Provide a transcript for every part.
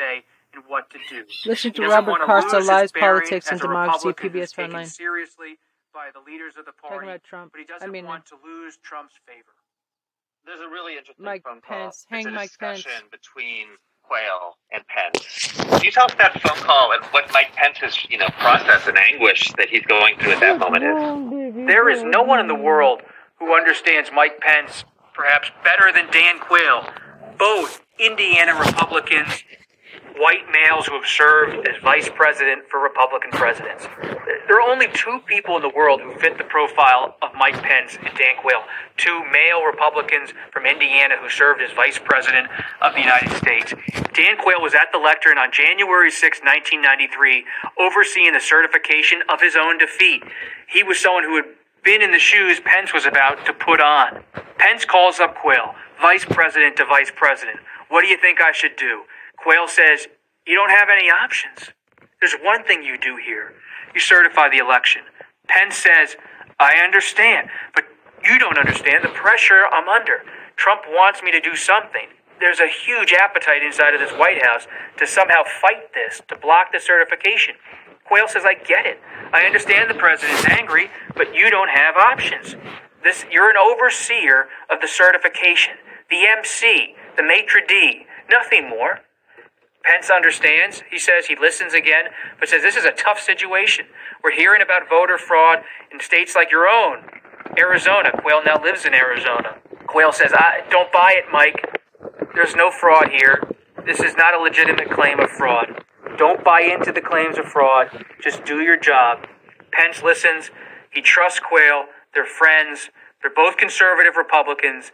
say and what to do. Listen to Robert wanna Costa, lose his Lies, Politics, and Democracy, PBS taken Online. seriously by the leaders of the Talking party, about Trump. but he doesn't I mean, uh, want to lose Trump's favor. There's a really interesting Mike phone call. Pence. It's Hang a Mike Pence. discussion between Quayle and Pence. Can you tell us that phone call and what Mike Pence's, you know, process and anguish that he's going through at that moment is? There is no one in the world who understands Mike Pence perhaps better than Dan Quayle. Both Indiana Republicans, white males who have served as vice president for Republican presidents. There are only two people in the world who fit the profile of Mike Pence and Dan Quayle. Two male Republicans from Indiana who served as vice president of the United States. Dan Quayle was at the lectern on January 6, 1993, overseeing the certification of his own defeat. He was someone who had been in the shoes Pence was about to put on. Pence calls up Quayle, vice president to vice president. What do you think I should do? Quayle says, You don't have any options. There's one thing you do here you certify the election. Pence says, I understand, but you don't understand the pressure I'm under. Trump wants me to do something. There's a huge appetite inside of this White House to somehow fight this, to block the certification. Quayle says, I get it. I understand the president's angry, but you don't have options. This, you're an overseer of the certification, the MC, the maitre d', nothing more. Pence understands. He says he listens again, but says this is a tough situation. We're hearing about voter fraud in states like your own, Arizona. Quayle now lives in Arizona. Quayle says, I don't buy it, Mike. There's no fraud here. This is not a legitimate claim of fraud. Don't buy into the claims of fraud. Just do your job. Pence listens. He trusts Quayle. They're friends. They're both conservative Republicans.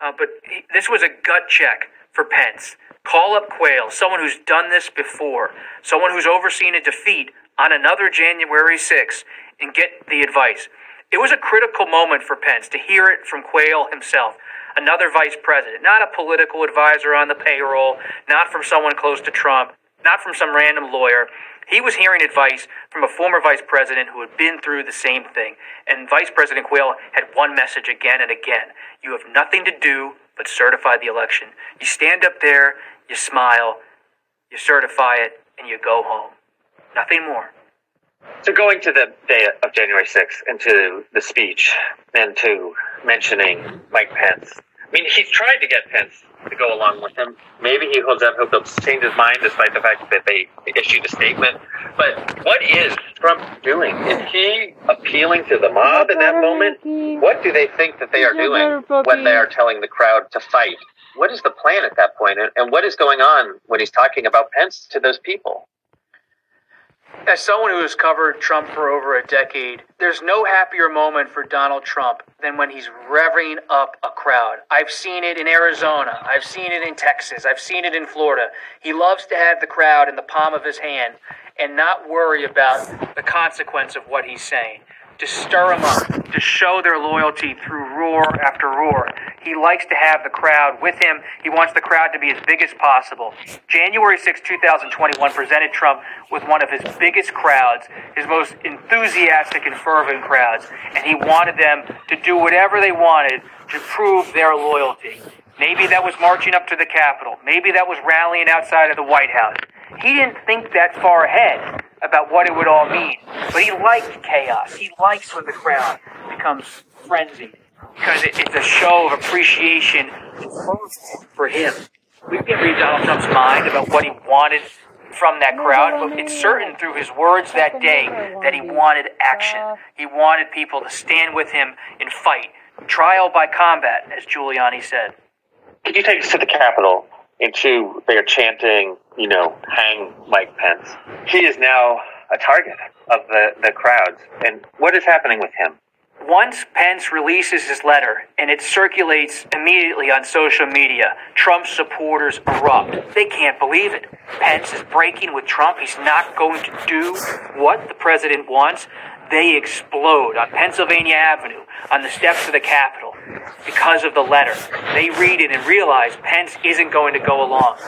Uh, but he, this was a gut check for Pence. Call up Quayle, someone who's done this before, someone who's overseen a defeat on another January 6th, and get the advice. It was a critical moment for Pence to hear it from Quayle himself, another vice president, not a political advisor on the payroll, not from someone close to Trump, not from some random lawyer. He was hearing advice from a former vice president who had been through the same thing. And Vice President Quayle had one message again and again You have nothing to do but certify the election. You stand up there, you smile, you certify it, and you go home. Nothing more. So going to the day of January 6th and to the speech and to mentioning Mike Pence. I mean, he's tried to get Pence to go along with him. Maybe he holds out hope he'll change his mind despite the fact that they issued a statement. But what is Trump doing? Is he appealing to the mob in that moment? What do they think that they are doing when they are telling the crowd to fight? What is the plan at that point? And- And what is going on when he's talking about Pence to those people? As someone who has covered Trump for over a decade, there's no happier moment for Donald Trump than when he's revving up a crowd. I've seen it in Arizona. I've seen it in Texas. I've seen it in Florida. He loves to have the crowd in the palm of his hand and not worry about the consequence of what he's saying. To stir them up, to show their loyalty through roar after roar. He likes to have the crowd with him. He wants the crowd to be as big as possible. January 6, 2021 presented Trump with one of his biggest crowds, his most enthusiastic and fervent crowds, and he wanted them to do whatever they wanted to prove their loyalty. Maybe that was marching up to the Capitol. Maybe that was rallying outside of the White House. He didn't think that far ahead about what it would all mean, but he liked chaos. He likes when the crowd becomes frenzied because it, it's a show of appreciation for him. We can read Donald Trump's mind about what he wanted from that crowd, but it's certain through his words that day that he wanted action. He wanted people to stand with him and fight. Trial by combat, as Giuliani said. Can you take us to the Capitol into are chanting, you know, hang Mike Pence. He is now a target of the, the crowds. And what is happening with him? Once Pence releases his letter and it circulates immediately on social media, Trump supporters erupt. They can't believe it. Pence is breaking with Trump. He's not going to do what the president wants. They explode on Pennsylvania Avenue, on the steps of the Capitol, because of the letter. They read it and realize Pence isn't going to go along.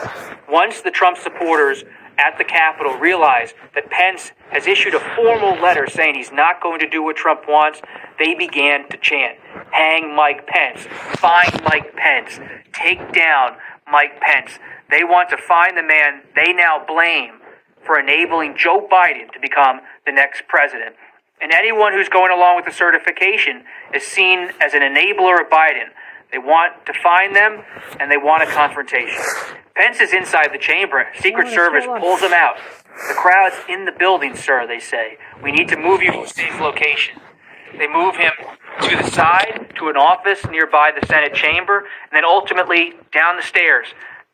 Once the Trump supporters at the Capitol realize that Pence has issued a formal letter saying he's not going to do what Trump wants, they began to chant, hang Mike Pence, find Mike Pence, take down Mike Pence. They want to find the man they now blame for enabling Joe Biden to become the next president. And anyone who's going along with the certification is seen as an enabler of Biden. They want to find them and they want a confrontation. Pence is inside the chamber. Secret Service pulls him out. The crowd's in the building, sir, they say. We need to move you to a safe location. They move him to the side, to an office nearby the Senate chamber, and then ultimately down the stairs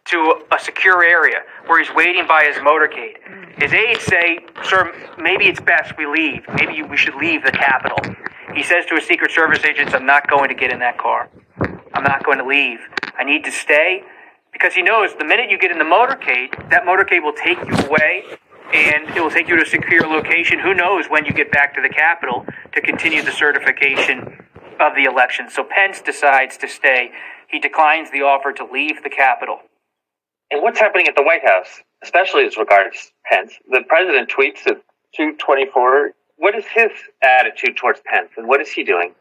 to a secure area where he's waiting by his motorcade. His aides say, Sir, maybe it's best we leave. Maybe we should leave the Capitol. He says to his Secret Service agents, I'm not going to get in that car. I'm not going to leave. I need to stay because he knows the minute you get in the motorcade, that motorcade will take you away and it will take you to a secure location. Who knows when you get back to the Capitol to continue the certification of the election. So Pence decides to stay. He declines the offer to leave the Capitol. And what's happening at the White House, especially as regards Pence? The president tweets at 224. What is his attitude towards Pence, and what is he doing?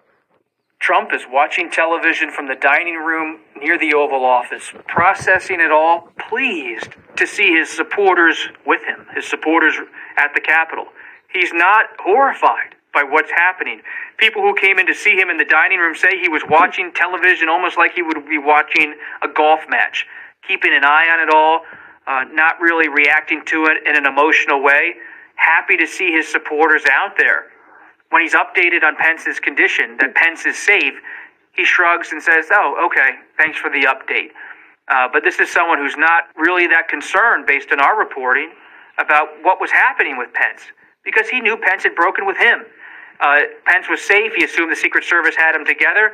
Trump is watching television from the dining room near the Oval Office, processing it all, pleased to see his supporters with him, his supporters at the Capitol. He's not horrified by what's happening. People who came in to see him in the dining room say he was watching television almost like he would be watching a golf match, keeping an eye on it all, uh, not really reacting to it in an emotional way, happy to see his supporters out there. When he's updated on Pence's condition, that Pence is safe, he shrugs and says, Oh, okay, thanks for the update. Uh, but this is someone who's not really that concerned, based on our reporting, about what was happening with Pence, because he knew Pence had broken with him. Uh, Pence was safe. He assumed the Secret Service had him together.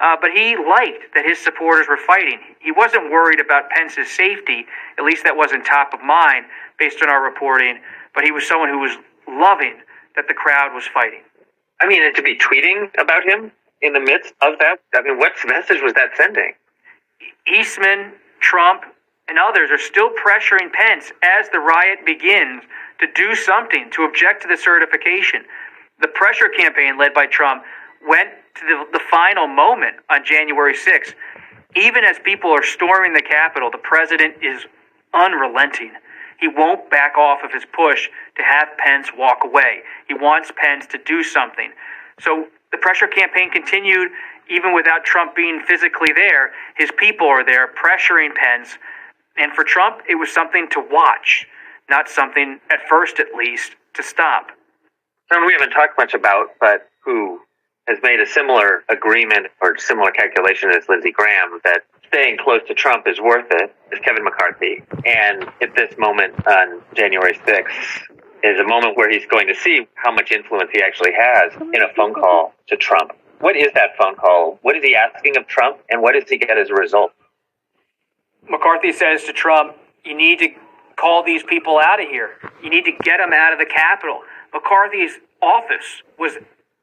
Uh, but he liked that his supporters were fighting. He wasn't worried about Pence's safety, at least that wasn't top of mind based on our reporting, but he was someone who was loving that the crowd was fighting. I mean, and to be tweeting about him in the midst of that, I mean, what message was that sending? Eastman, Trump, and others are still pressuring Pence as the riot begins to do something to object to the certification. The pressure campaign led by Trump went to the, the final moment on January 6th. Even as people are storming the Capitol, the president is unrelenting. He won't back off of his push to have Pence walk away. He wants Pence to do something. So the pressure campaign continued even without Trump being physically there. His people are there pressuring Pence. And for Trump, it was something to watch, not something, at first at least, to stop. Someone we haven't talked much about, but who has made a similar agreement or similar calculation as Lindsey Graham that staying close to Trump is worth it is Kevin McCarthy. And at this moment on January 6th is a moment where he's going to see how much influence he actually has in a phone call to Trump. What is that phone call? What is he asking of Trump? And what does he get as a result? McCarthy says to Trump, you need to call these people out of here. You need to get them out of the Capitol. McCarthy's office was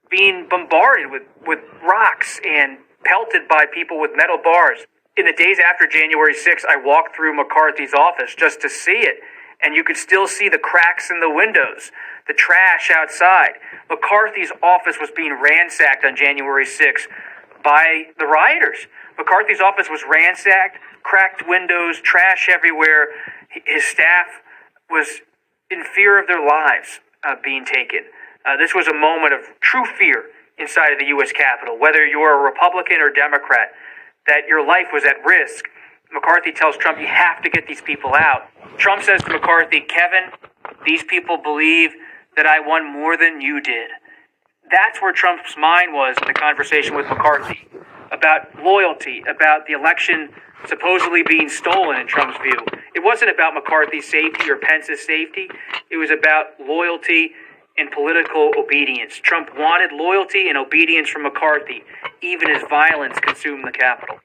being bombarded with, with rocks and pelted by people with metal bars. In the days after January 6th, I walked through McCarthy's office just to see it, and you could still see the cracks in the windows, the trash outside. McCarthy's office was being ransacked on January 6th by the rioters. McCarthy's office was ransacked, cracked windows, trash everywhere. His staff was in fear of their lives uh, being taken. Uh, this was a moment of true fear inside of the U.S. Capitol, whether you're a Republican or Democrat, that your life was at risk. McCarthy tells Trump, you have to get these people out. Trump says to McCarthy, Kevin, these people believe that I won more than you did. That's where Trump's mind was in the conversation with McCarthy about loyalty, about the election supposedly being stolen in Trump's view. It wasn't about McCarthy's safety or Pence's safety. It was about loyalty and political obedience. Trump wanted loyalty and obedience from McCarthy, even as violence consumed the Capitol.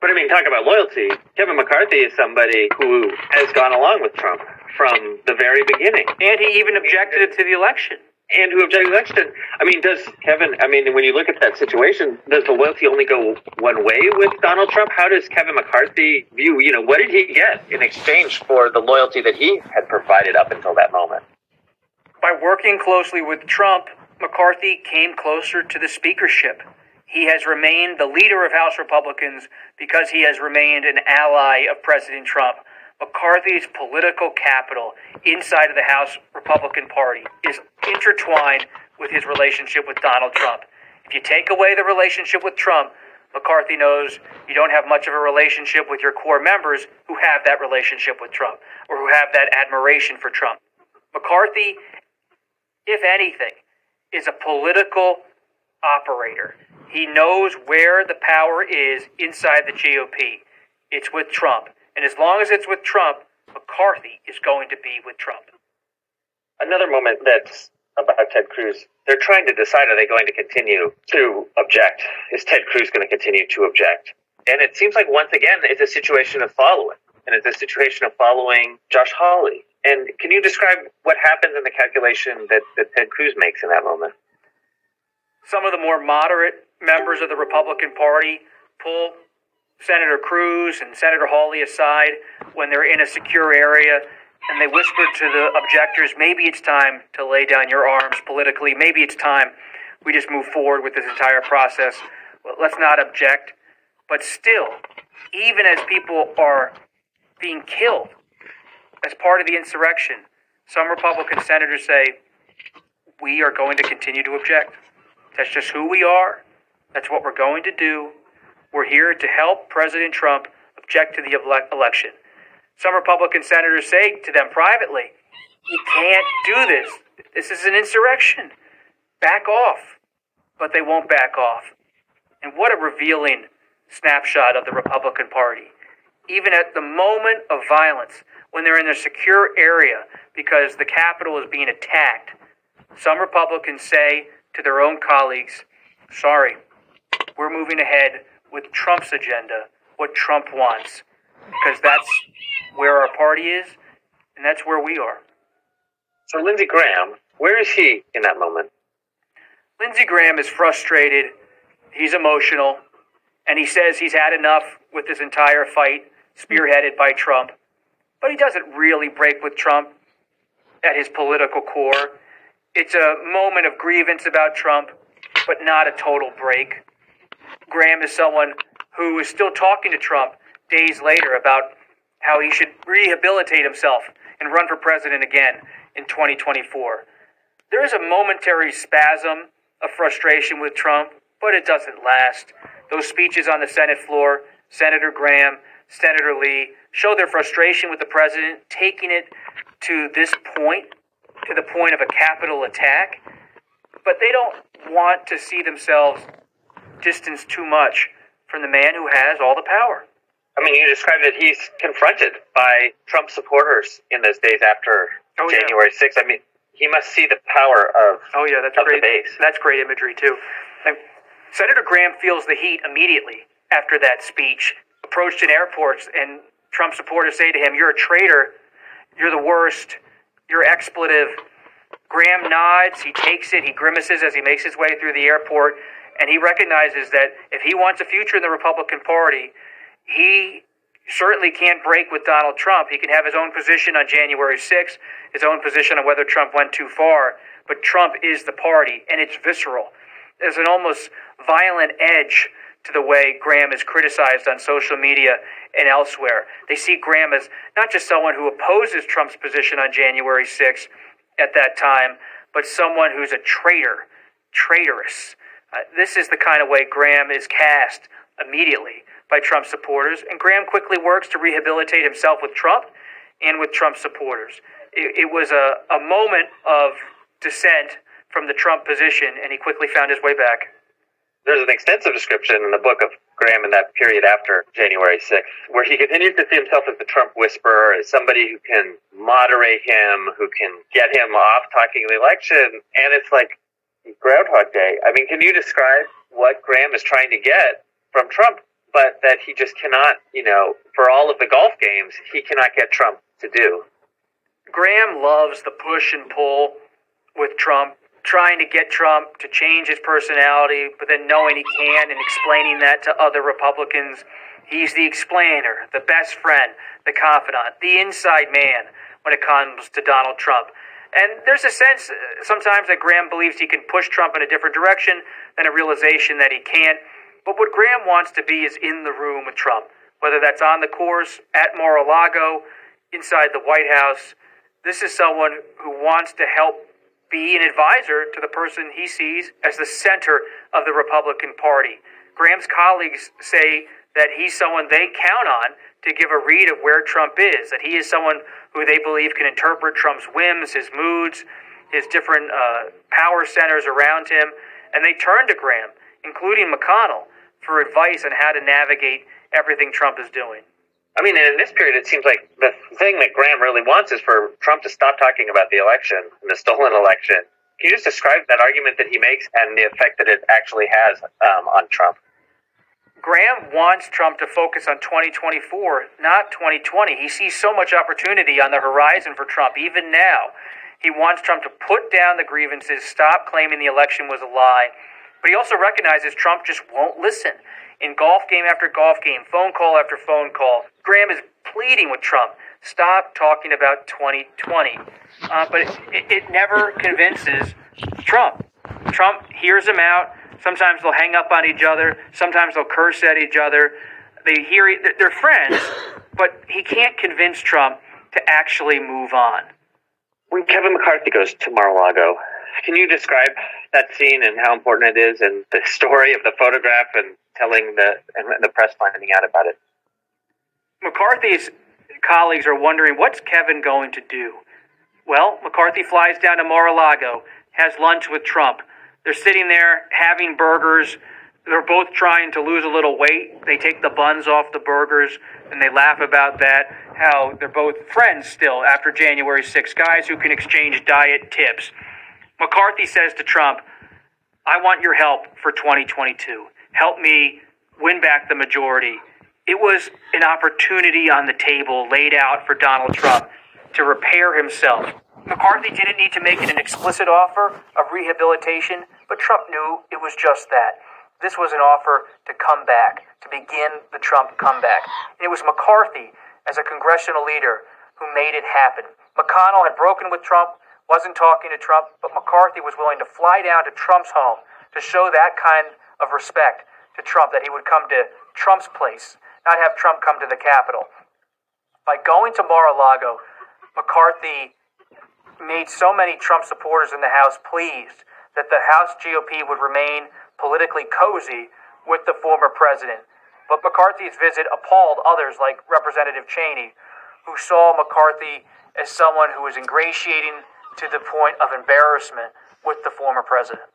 But I mean, talk about loyalty. Kevin McCarthy is somebody who has gone along with Trump from the very beginning. And he even objected to the election. And who objected to the election. I mean, does Kevin, I mean, when you look at that situation, does the loyalty only go one way with Donald Trump? How does Kevin McCarthy view, you know, what did he get in exchange for the loyalty that he had provided up until that moment? By working closely with Trump, McCarthy came closer to the speakership. He has remained the leader of House Republicans because he has remained an ally of President Trump. McCarthy's political capital inside of the House Republican Party is intertwined with his relationship with Donald Trump. If you take away the relationship with Trump, McCarthy knows you don't have much of a relationship with your core members who have that relationship with Trump or who have that admiration for Trump. McCarthy, if anything, is a political operator. He knows where the power is inside the GOP. It's with Trump. And as long as it's with Trump, McCarthy is going to be with Trump. Another moment that's about Ted Cruz. They're trying to decide are they going to continue to object? Is Ted Cruz going to continue to object? And it seems like once again it's a situation of following, and it's a situation of following Josh Hawley. And can you describe what happens in the calculation that, that Ted Cruz makes in that moment? Some of the more moderate members of the Republican Party pull Senator Cruz and Senator Hawley aside when they're in a secure area and they whispered to the objectors, maybe it's time to lay down your arms politically. Maybe it's time we just move forward with this entire process. Well, let's not object. But still, even as people are being killed as part of the insurrection, some Republican senators say, we are going to continue to object. That's just who we are. That's what we're going to do. We're here to help President Trump object to the election. Some Republican senators say to them privately, You can't do this. This is an insurrection. Back off. But they won't back off. And what a revealing snapshot of the Republican Party. Even at the moment of violence, when they're in a secure area because the Capitol is being attacked, some Republicans say to their own colleagues, Sorry, we're moving ahead with Trump's agenda, what Trump wants, because that's where our party is, and that's where we are. So, Lindsey Graham, where is he in that moment? Lindsey Graham is frustrated. He's emotional, and he says he's had enough with this entire fight, spearheaded by Trump. But he doesn't really break with Trump at his political core. It's a moment of grievance about Trump, but not a total break. Graham is someone who is still talking to Trump days later about how he should rehabilitate himself and run for president again in 2024. There is a momentary spasm of frustration with Trump, but it doesn't last. Those speeches on the Senate floor, Senator Graham, Senator Lee, show their frustration with the president, taking it to this point, to the point of a Capitol attack. But they don't want to see themselves distanced too much from the man who has all the power. I mean, you described that he's confronted by Trump supporters in those days after oh, January yeah. 6th. I mean, he must see the power of oh yeah, that's great. That's great imagery too. And Senator Graham feels the heat immediately after that speech. Approached in airports, and Trump supporters say to him, "You're a traitor. You're the worst. You're expletive." Graham nods. He takes it. He grimaces as he makes his way through the airport, and he recognizes that if he wants a future in the Republican Party, he certainly can't break with Donald Trump. He can have his own position on January 6th, his own position on whether Trump went too far, but Trump is the party, and it's visceral. There's an almost violent edge to the way Graham is criticized on social media and elsewhere. They see Graham as not just someone who opposes Trump's position on January 6th at that time, but someone who's a traitor, traitorous. Uh, this is the kind of way Graham is cast immediately by Trump supporters, and Graham quickly works to rehabilitate himself with Trump and with Trump supporters. It, it was a, a moment of dissent from the Trump position, and he quickly found his way back. There's an extensive description in the book of Graham in that period after January 6th, where he continues to see himself as the Trump whisperer, as somebody who can moderate him, who can get him off talking the election. And it's like Groundhog Day. I mean, can you describe what Graham is trying to get from Trump? but that he just cannot, you know, for all of the golf games, he cannot get Trump to do. Graham loves the push and pull with Trump, trying to get Trump to change his personality, but then knowing he can and explaining that to other Republicans. He's the explainer, the best friend, the confidant, the inside man when it comes to Donald Trump. And there's a sense uh, sometimes that Graham believes he can push Trump in a different direction, than a realization that he can't. But what Graham wants to be is in the room with Trump, whether that's on the course, at Mar a Lago, inside the White House. This is someone who wants to help be an advisor to the person he sees as the center of the Republican Party. Graham's colleagues say that he's someone they count on to give a read of where Trump is, that he is someone who they believe can interpret Trump's whims, his moods, his different uh, power centers around him. And they turn to Graham, including McConnell, for advice on how to navigate everything Trump is doing. I mean, in this period, it seems like the thing that Graham really wants is for Trump to stop talking about the election and the stolen election. Can you just describe that argument that he makes and the effect that it actually has um, on Trump? Graham wants Trump to focus on 2024, not 2020. He sees so much opportunity on the horizon for Trump, even now. He wants Trump to put down the grievances, stop claiming the election was a lie. But he also recognizes Trump just won't listen in golf game after golf game, phone call after phone call. Graham is pleading with Trump stop talking about 2020. Uh, but it, it never convinces Trump. Trump hears him out. Sometimes they'll hang up on each other. Sometimes they'll curse at each other. They hear they're friends, but he can't convince Trump to actually move on. When Kevin McCarthy goes to Mar-a-Lago, can you describe that scene and how important it is, and the story of the photograph and telling the and the press finding out about it. McCarthy's colleagues are wondering what's Kevin going to do. Well, McCarthy flies down to Mar-a-Lago, has lunch with Trump. They're sitting there having burgers. They're both trying to lose a little weight. They take the buns off the burgers and they laugh about that. How they're both friends still after January 6, guys who can exchange diet tips. McCarthy says to Trump, I want your help for 2022 help me win back the majority. It was an opportunity on the table laid out for Donald Trump to repair himself. McCarthy didn't need to make it an explicit offer of rehabilitation, but Trump knew it was just that. This was an offer to come back, to begin the Trump comeback. And it was McCarthy, as a congressional leader, who made it happen. McConnell had broken with Trump, wasn't talking to Trump, but McCarthy was willing to fly down to Trump's home to show that kind of respect to Trump that he would come to Trump's place, not have Trump come to the Capitol. By going to Mar a Lago, McCarthy made so many Trump supporters in the House pleased that the House GOP would remain politically cozy with the former president. But McCarthy's visit appalled others like Representative Cheney, who saw McCarthy as someone who was ingratiating to the point of embarrassment with the former president.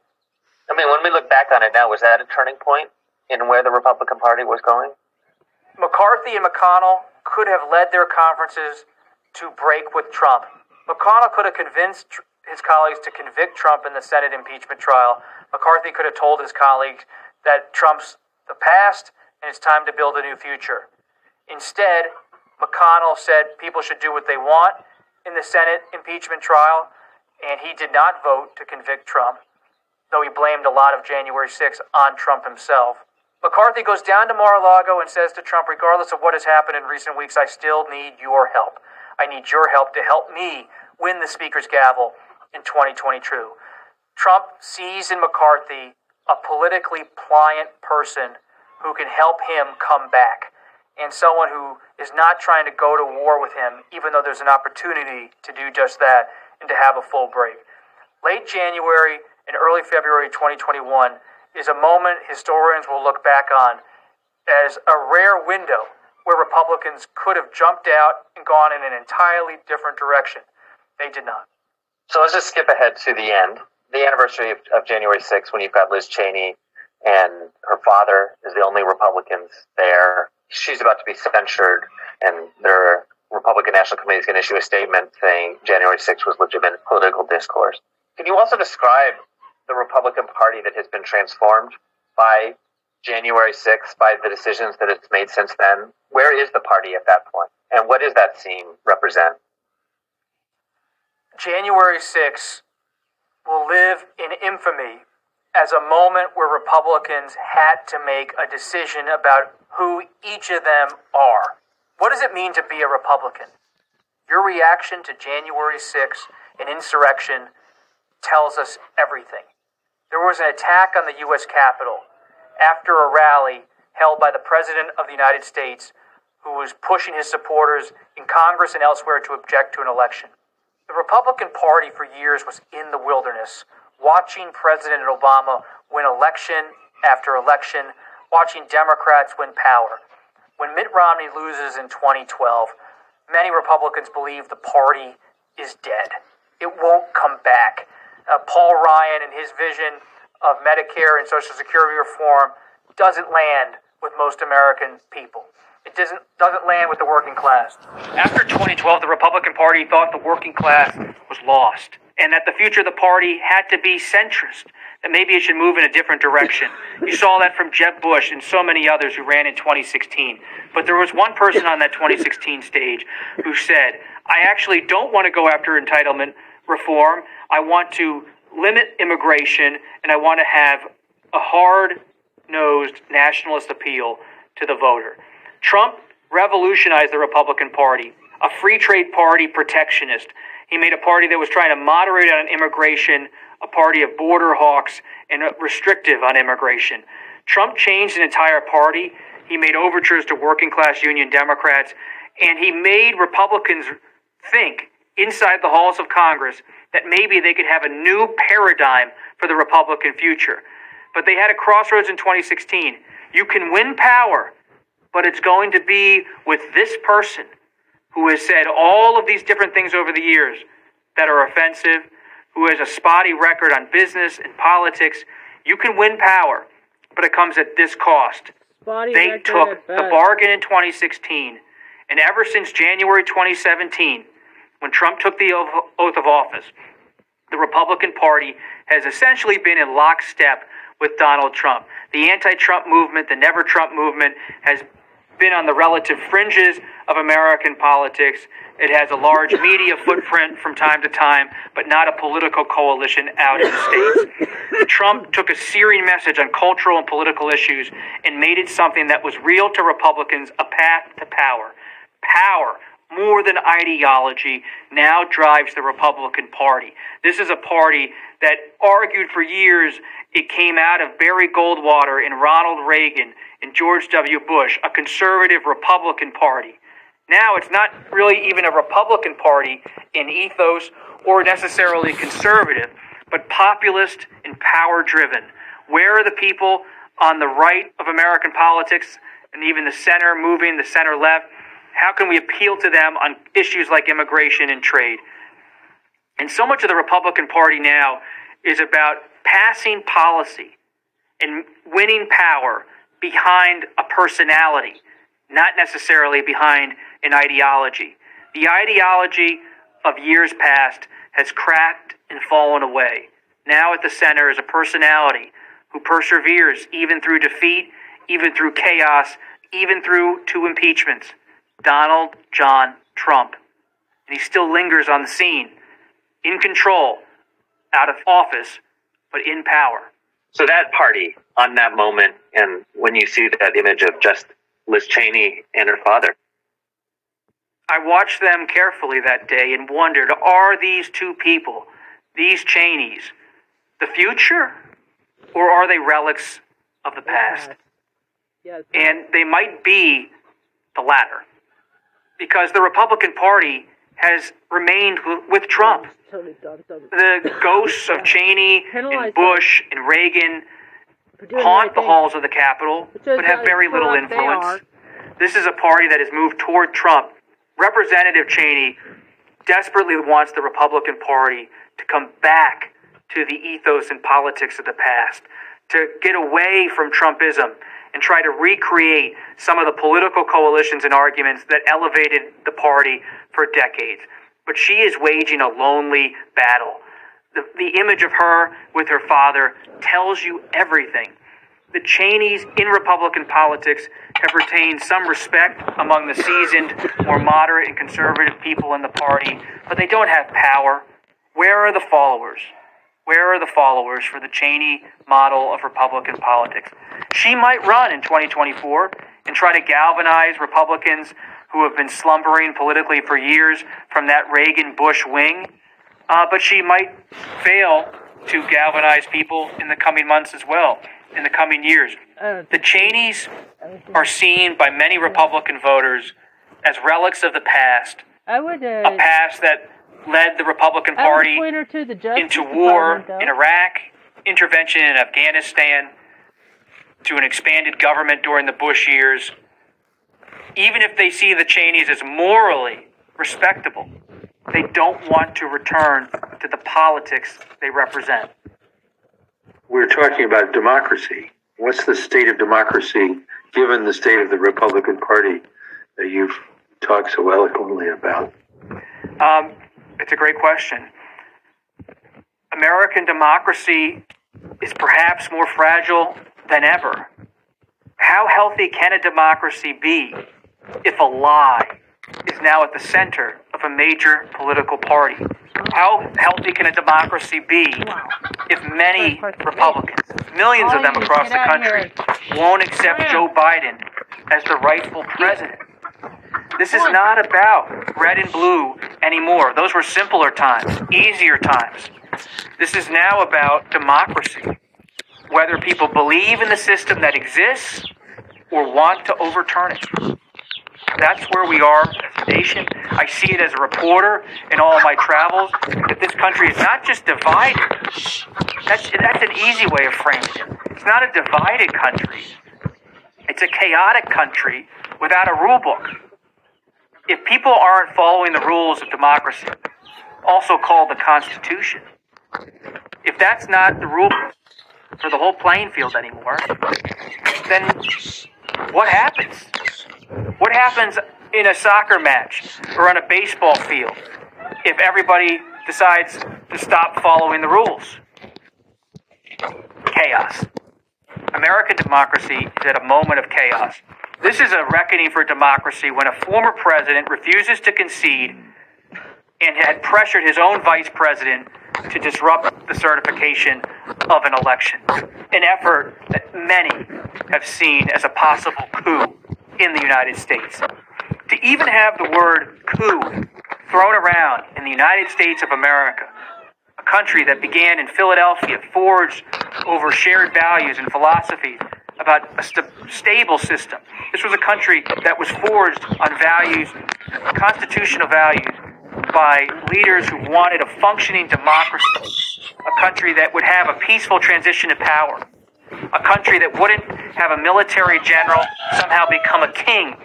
I mean, when we look back on it now, was that a turning point in where the Republican Party was going? McCarthy and McConnell could have led their conferences to break with Trump. McConnell could have convinced his colleagues to convict Trump in the Senate impeachment trial. McCarthy could have told his colleagues that Trump's the past and it's time to build a new future. Instead, McConnell said people should do what they want in the Senate impeachment trial, and he did not vote to convict Trump though he blamed a lot of January 6 on Trump himself. McCarthy goes down to Mar a Lago and says to Trump, regardless of what has happened in recent weeks, I still need your help. I need your help to help me win the Speaker's gavel in 2022. Trump sees in McCarthy a politically pliant person who can help him come back and someone who is not trying to go to war with him, even though there's an opportunity to do just that and to have a full break. Late January, in early February 2021 is a moment historians will look back on as a rare window where Republicans could have jumped out and gone in an entirely different direction. They did not. So let's just skip ahead to the end, the anniversary of, of January 6th, when you've got Liz Cheney and her father is the only Republicans there. She's about to be censured, and their Republican National Committee is going to issue a statement saying January 6th was legitimate political discourse. Can you also describe the Republican Party that has been transformed by January 6th, by the decisions that it's made since then? Where is the party at that point? And what does that scene represent? January 6th will live in infamy as a moment where Republicans had to make a decision about who each of them are. What does it mean to be a Republican? Your reaction to January 6th, an insurrection, tells us everything. There was an attack on the U.S. Capitol after a rally held by the President of the United States, who was pushing his supporters in Congress and elsewhere to object to an election. The Republican Party for years was in the wilderness, watching President Obama win election after election, watching Democrats win power. When Mitt Romney loses in 2012, many Republicans believe the party is dead. It won't come back. Uh, Paul Ryan and his vision of Medicare and Social Security reform doesn't land with most American people. It doesn't doesn't land with the working class. After 2012, the Republican Party thought the working class was lost and that the future of the party had to be centrist, that maybe it should move in a different direction. You saw that from Jeb Bush and so many others who ran in 2016. But there was one person on that 2016 stage who said, I actually don't want to go after entitlement reform. I want to limit immigration and I want to have a hard nosed nationalist appeal to the voter. Trump revolutionized the Republican Party, a free trade party protectionist. He made a party that was trying to moderate on immigration, a party of border hawks, and restrictive on immigration. Trump changed an entire party. He made overtures to working class union Democrats, and he made Republicans think inside the halls of Congress that maybe they could have a new paradigm for the Republican future. But they had a crossroads in 2016. You can win power but it's going to be with this person who has said all of these different things over the years that are offensive, who has a spotty record on business and politics. You can win power, but it comes at this cost. Spotty they took the bargain in 2016, and ever since January 2017, when Trump took the oath of office, the Republican Party has essentially been in lockstep with Donald Trump. The anti Trump movement, the Never Trump movement, has been on the relative fringes of American politics. It has a large media footprint from time to time, but not a political coalition out in the states. Trump took a searing message on cultural and political issues and made it something that was real to Republicans a path to power. Power, more than ideology, now drives the Republican Party. This is a party that argued for years it came out of Barry Goldwater and Ronald Reagan and George W. Bush, a conservative Republican Party. Now it's not really even a Republican Party in ethos or necessarily conservative, but populist and power driven. Where are the people on the right of American politics and even the center moving, the center left? How can we appeal to them on issues like immigration and trade? And so much of the Republican Party now is about passing policy and winning power behind a personality, not necessarily behind an ideology. The ideology of years past has cracked and fallen away. Now at the center is a personality who perseveres even through defeat, even through chaos, even through two impeachments Donald John Trump. And he still lingers on the scene, in control, out of office, but in power. So that party on that moment, and when you see that image of just Liz Cheney and her father, I watched them carefully that day and wondered are these two people, these Cheneys, the future, or are they relics of the past? Yes. And they might be the latter. Because the Republican Party has remained with Trump. Dumb. The ghosts of Cheney and Bush and Reagan haunt the halls of the Capitol, but have very little influence. This is a party that has moved toward Trump. Representative Cheney desperately wants the Republican Party to come back to the ethos and politics of the past, to get away from Trumpism and try to recreate some of the political coalitions and arguments that elevated the party for decades. But she is waging a lonely battle. The, the image of her with her father tells you everything. The Cheneys in Republican politics have retained some respect among the seasoned, more moderate and conservative people in the party, but they don't have power. Where are the followers? Where are the followers for the Cheney model of Republican politics? She might run in 2024 and try to galvanize Republicans who have been slumbering politically for years from that Reagan Bush wing, uh, but she might fail to galvanize people in the coming months as well, in the coming years. The Cheneys I don't think- are seen by many Republican voters as relics of the past, I would. a Uh, past that led the Republican Party point her to the into war in Iraq, intervention in Afghanistan, to an expanded government during the Bush years. Even if they see the Cheneys as morally respectable, they don't want to return to the politics they represent. We're talking about democracy. What's the state of democracy given the state of the Republican Party that you've talked so eloquently about? Um, it's a great question. American democracy is perhaps more fragile than ever. How healthy can a democracy be if a lie is now at the center of a major political party? How healthy can a democracy be if many Republicans, millions of them across the country, won't accept Joe Biden as the rightful president? This is not about red and blue anymore. Those were simpler times, easier times. This is now about democracy. Whether people believe in the system that exists or want to overturn it. That's where we are as a nation. I see it as a reporter in all my travels that this country is not just divided. That's, that's an easy way of framing it. It's not a divided country. It's a chaotic country without a rule book if people aren't following the rules of democracy, also called the Constitution, if that's not the rule for the whole playing field anymore, then what happens? What happens in a soccer match or on a baseball field if everybody decides to stop following the rules? Chaos. American democracy is at a moment of chaos. This is a reckoning for democracy when a former president refuses to concede and had pressured his own vice president to disrupt the certification of an election. An effort that many have seen as a possible coup in the United States. To even have the word coup thrown around in the United States of America, a country that began in Philadelphia, forged over shared values and philosophies about a st- stable system. This was a country that was forged on values, constitutional values, by leaders who wanted a functioning democracy, a country that would have a peaceful transition of power, a country that wouldn't have a military general somehow become a king,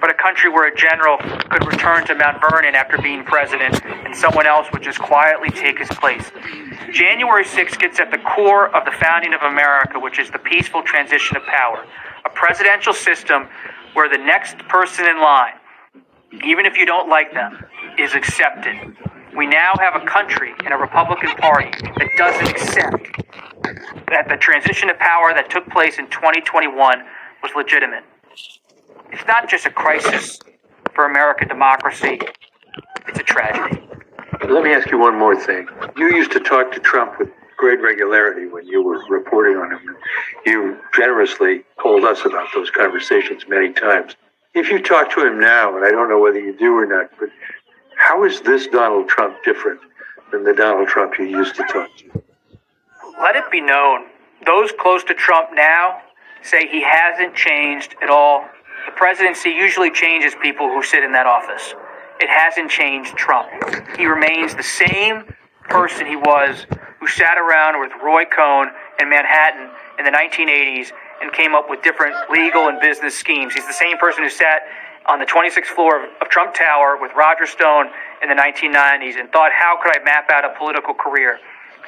but a country where a general could return to Mount Vernon after being president and someone else would just quietly take his place. January 6th gets at the core of the founding of America, which is the peaceful transition of power, a presidential system where the next person in line, even if you don't like them, is accepted. We now have a country and a Republican Party that doesn't accept that the transition of power that took place in 2021 was legitimate. It's not just a crisis for American democracy, it's a tragedy. Let me ask you one more thing. You used to talk to Trump with great regularity when you were reporting on him. You generously told us about those conversations many times. If you talk to him now, and I don't know whether you do or not, but how is this Donald Trump different than the Donald Trump you used to talk to? Let it be known, those close to Trump now say he hasn't changed at all. The presidency usually changes people who sit in that office. It hasn't changed Trump. He remains the same person he was who sat around with Roy Cohn in Manhattan in the 1980s and came up with different legal and business schemes. He's the same person who sat on the 26th floor of, of Trump Tower with Roger Stone in the 1990s and thought, how could I map out a political career?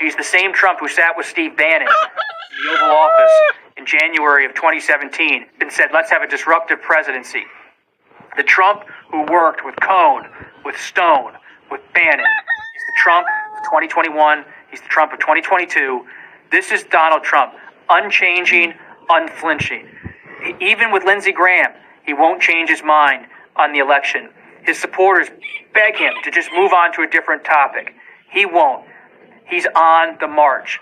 He's the same Trump who sat with Steve Bannon in the Oval Office in January of 2017 and said, let's have a disruptive presidency. The Trump who worked with Cohn, with Stone, with Bannon. He's the Trump of 2021. He's the Trump of 2022. This is Donald Trump, unchanging, unflinching. Even with Lindsey Graham, he won't change his mind on the election. His supporters beg him to just move on to a different topic. He won't. He's on the march.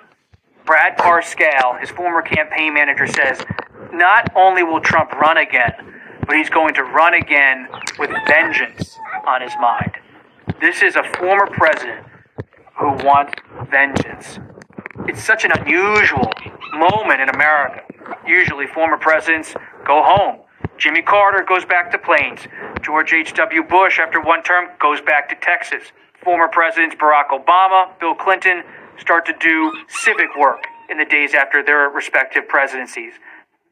Brad Parscale, his former campaign manager, says not only will Trump run again, but he's going to run again with vengeance on his mind. This is a former president who wants vengeance. It's such an unusual moment in America. Usually, former presidents go home. Jimmy Carter goes back to Plains. George H.W. Bush, after one term, goes back to Texas. Former presidents Barack Obama, Bill Clinton start to do civic work in the days after their respective presidencies.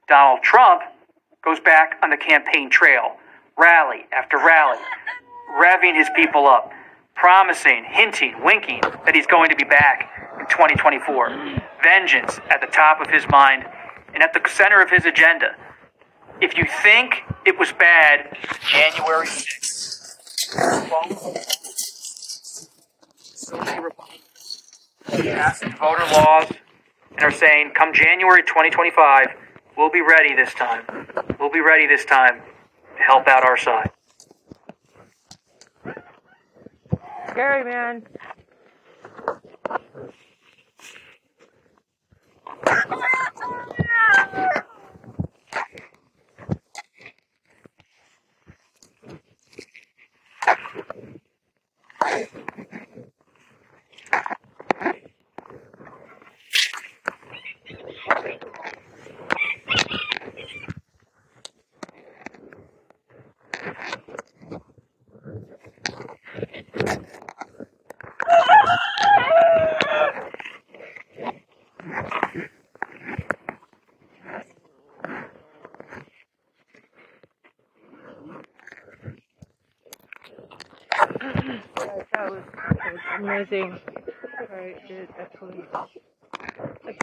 Donald Trump goes back on the campaign trail, rally after rally, revving his people up, promising, hinting, winking that he's going to be back in 2024. Vengeance at the top of his mind and at the center of his agenda. If you think it was bad, January 6th. Passed voter laws and are saying, come January 2025, we'll be ready this time. We'll be ready this time to help out our side. Scary, man. Amazing. Did excellent. Excellent.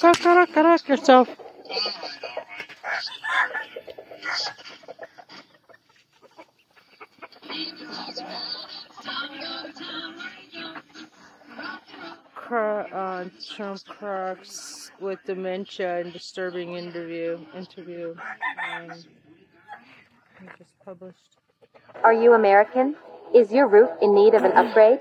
Go, correct, correct yourself. Cra- uh, Trump cracks with dementia and disturbing interview. Interview. Um, just published. Are you American? Is your roof in need of an upgrade?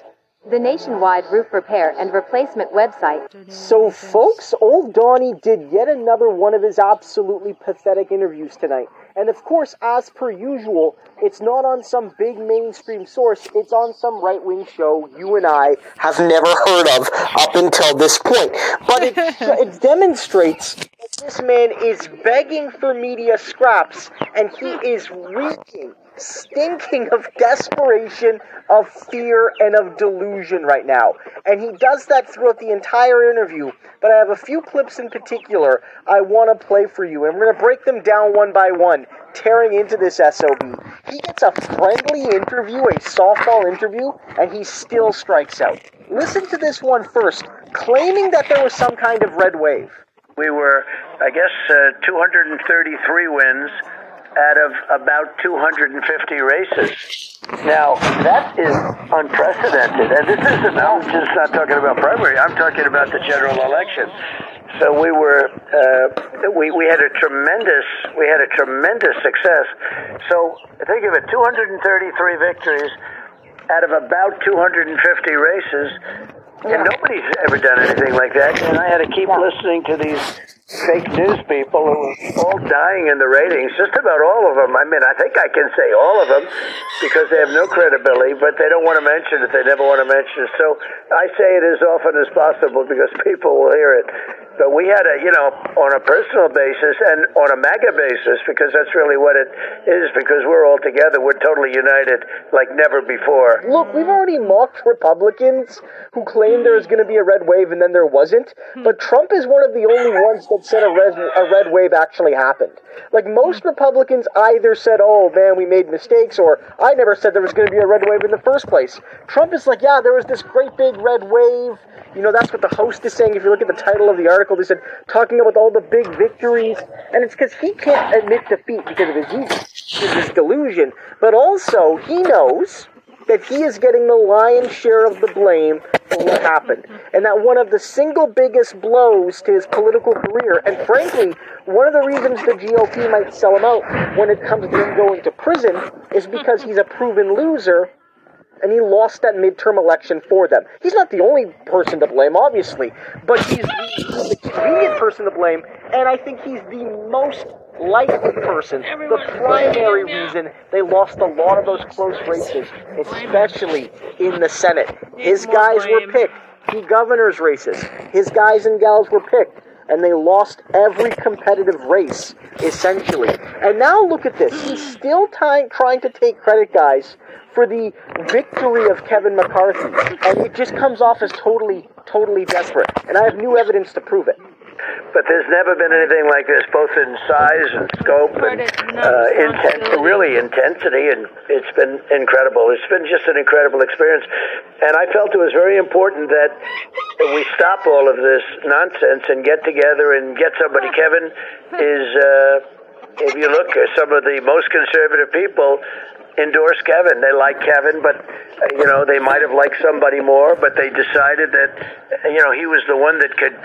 The nationwide roof repair and replacement website So, folks, old Donnie did yet another one of his absolutely pathetic interviews tonight. And of course, as per usual, it's not on some big mainstream source, it's on some right wing show you and I have never heard of up until this point. But it, it demonstrates that this man is begging for media scraps, and he is reeking, stinking of desperation, of fear, and of delusion right now. And he does that throughout the entire interview. But I have a few clips in particular I want to play for you, and we're going to break them down one by one, tearing into this SOB. He gets a friendly interview, a softball interview, and he still strikes out. Listen to this one first, claiming that there was some kind of red wave. We were, I guess, uh, 233 wins out of about 250 races. Now, that is unprecedented. And this is, I'm just not talking about primary, I'm talking about the general election. So we were, uh, we, we had a tremendous, we had a tremendous success. So think of it, 233 victories out of about 250 races. And nobody's ever done anything like that. And I had to keep listening to these fake news people who were all dying in the ratings, just about all of them. I mean, I think I can say all of them because they have no credibility, but they don't want to mention it. They never want to mention it. So I say it as often as possible because people will hear it. But we had a, you know, on a personal basis and on a MAGA basis, because that's really what it is, because we're all together. We're totally united like never before. Look, we've already mocked Republicans who claimed there was going to be a red wave and then there wasn't. But Trump is one of the only ones that said a red, a red wave actually happened. Like most Republicans either said, oh man, we made mistakes, or I never said there was going to be a red wave in the first place. Trump is like, yeah, there was this great big red wave. You know, that's what the host is saying. If you look at the title of the article, they said, talking about all the big victories. And it's because he can't admit defeat because of his his delusion. But also, he knows that he is getting the lion's share of the blame for what happened. And that one of the single biggest blows to his political career, and frankly, one of the reasons the GOP might sell him out when it comes to him going to prison is because he's a proven loser and he lost that midterm election for them. He's not the only person to blame, obviously, but he's the, the convenient person to blame, and I think he's the most likely person, the primary reason they lost a lot of those close races, especially in the Senate. His guys were picked. Key governors' races. His guys and gals were picked. And they lost every competitive race, essentially. And now look at this. He's still ty- trying to take credit, guys, for the victory of Kevin McCarthy. And it just comes off as totally, totally desperate. And I have new evidence to prove it. But there's never been anything like this, both in size and scope and uh, intent, really intensity, and it's been incredible. It's been just an incredible experience, and I felt it was very important that we stop all of this nonsense and get together and get somebody. Kevin is, uh, if you look, at some of the most conservative people endorse Kevin. They like Kevin, but you know they might have liked somebody more, but they decided that you know he was the one that could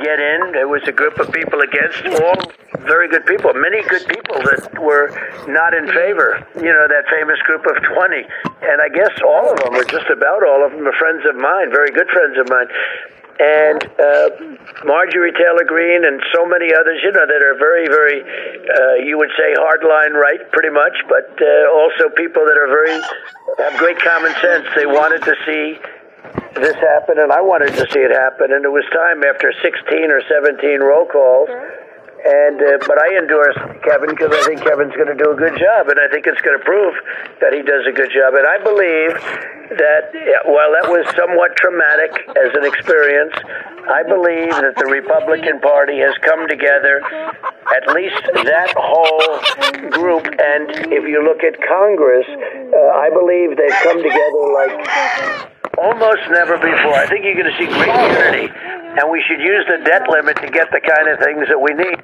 get in. There was a group of people against all very good people, many good people that were not in favor. You know that famous group of twenty, and I guess all of them, or just about all of them, are friends of mine, very good friends of mine and uh, Marjorie Taylor Greene and so many others, you know, that are very, very, uh, you would say, hardline right, pretty much, but uh, also people that are very have great common sense. They wanted to see this happen, and I wanted to see it happen, and it was time after 16 or 17 roll calls. And uh, but I endorse Kevin because I think Kevin's going to do a good job, and I think it's going to prove that he does a good job. And I believe that while that was somewhat traumatic as an experience, I believe that the Republican Party has come together, at least that whole group. And if you look at Congress, uh, I believe they've come together like almost never before. I think you're going to see great unity, and we should use the debt limit to get the kind of things that we need.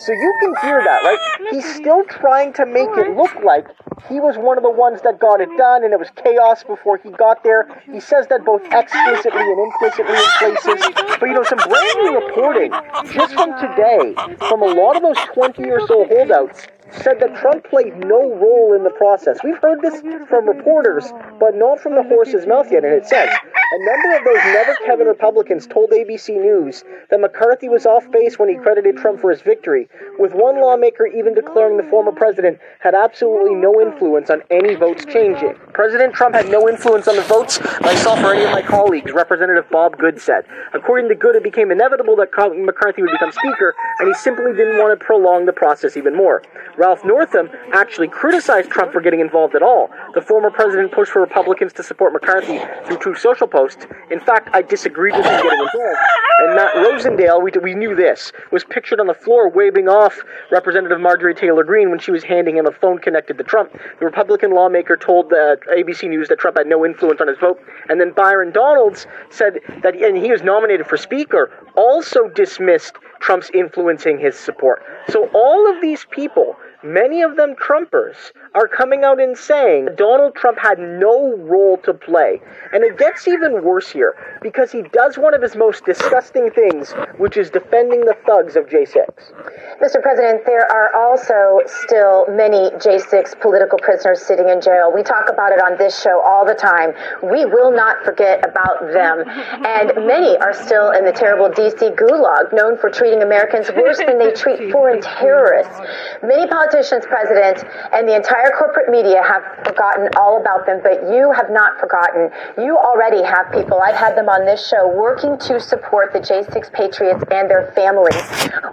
So you can hear that, right? He's still trying to make it look like he was one of the ones that got it done and it was chaos before he got there. He says that both explicitly and implicitly in places. But you know, some brand new reporting just from today from a lot of those 20 or so holdouts said that Trump played no role in the process. We've heard this from reporters, but not from the horse's mouth yet, and it says a number of those never Kevin Republicans told ABC News that McCarthy was off base when he credited Trump for his victory, with one lawmaker even declaring the former president had absolutely no influence on any votes changing. President Trump had no influence on the votes, myself or any of my colleagues, Representative Bob Good said. According to Good, it became inevitable that McCarthy would become Speaker, and he simply didn't want to prolong the process even more. Ralph Norman actually criticized Trump for getting involved at all. The former president pushed for Republicans to support McCarthy through Truth Social posts. In fact, I disagreed with him getting involved. And Matt Rosendale, we, we knew this, was pictured on the floor waving off Representative Marjorie Taylor Greene when she was handing him a phone connected to Trump. The Republican lawmaker told uh, ABC News that Trump had no influence on his vote. And then Byron Donalds said that, and he was nominated for Speaker, also dismissed Trump's influencing his support. So all of these people many of them Trumpers, are coming out and saying Donald Trump had no role to play. And it gets even worse here because he does one of his most disgusting things, which is defending the thugs of J6. Mr. President, there are also still many J6 political prisoners sitting in jail. We talk about it on this show all the time. We will not forget about them. And many are still in the terrible DC gulag, known for treating Americans worse than they treat foreign terrorists. Many politicians, President, and the entire corporate media have forgotten all about them, but you have not forgotten. You already have people, I've had them on this show, working to support the J6 Patriots and their families,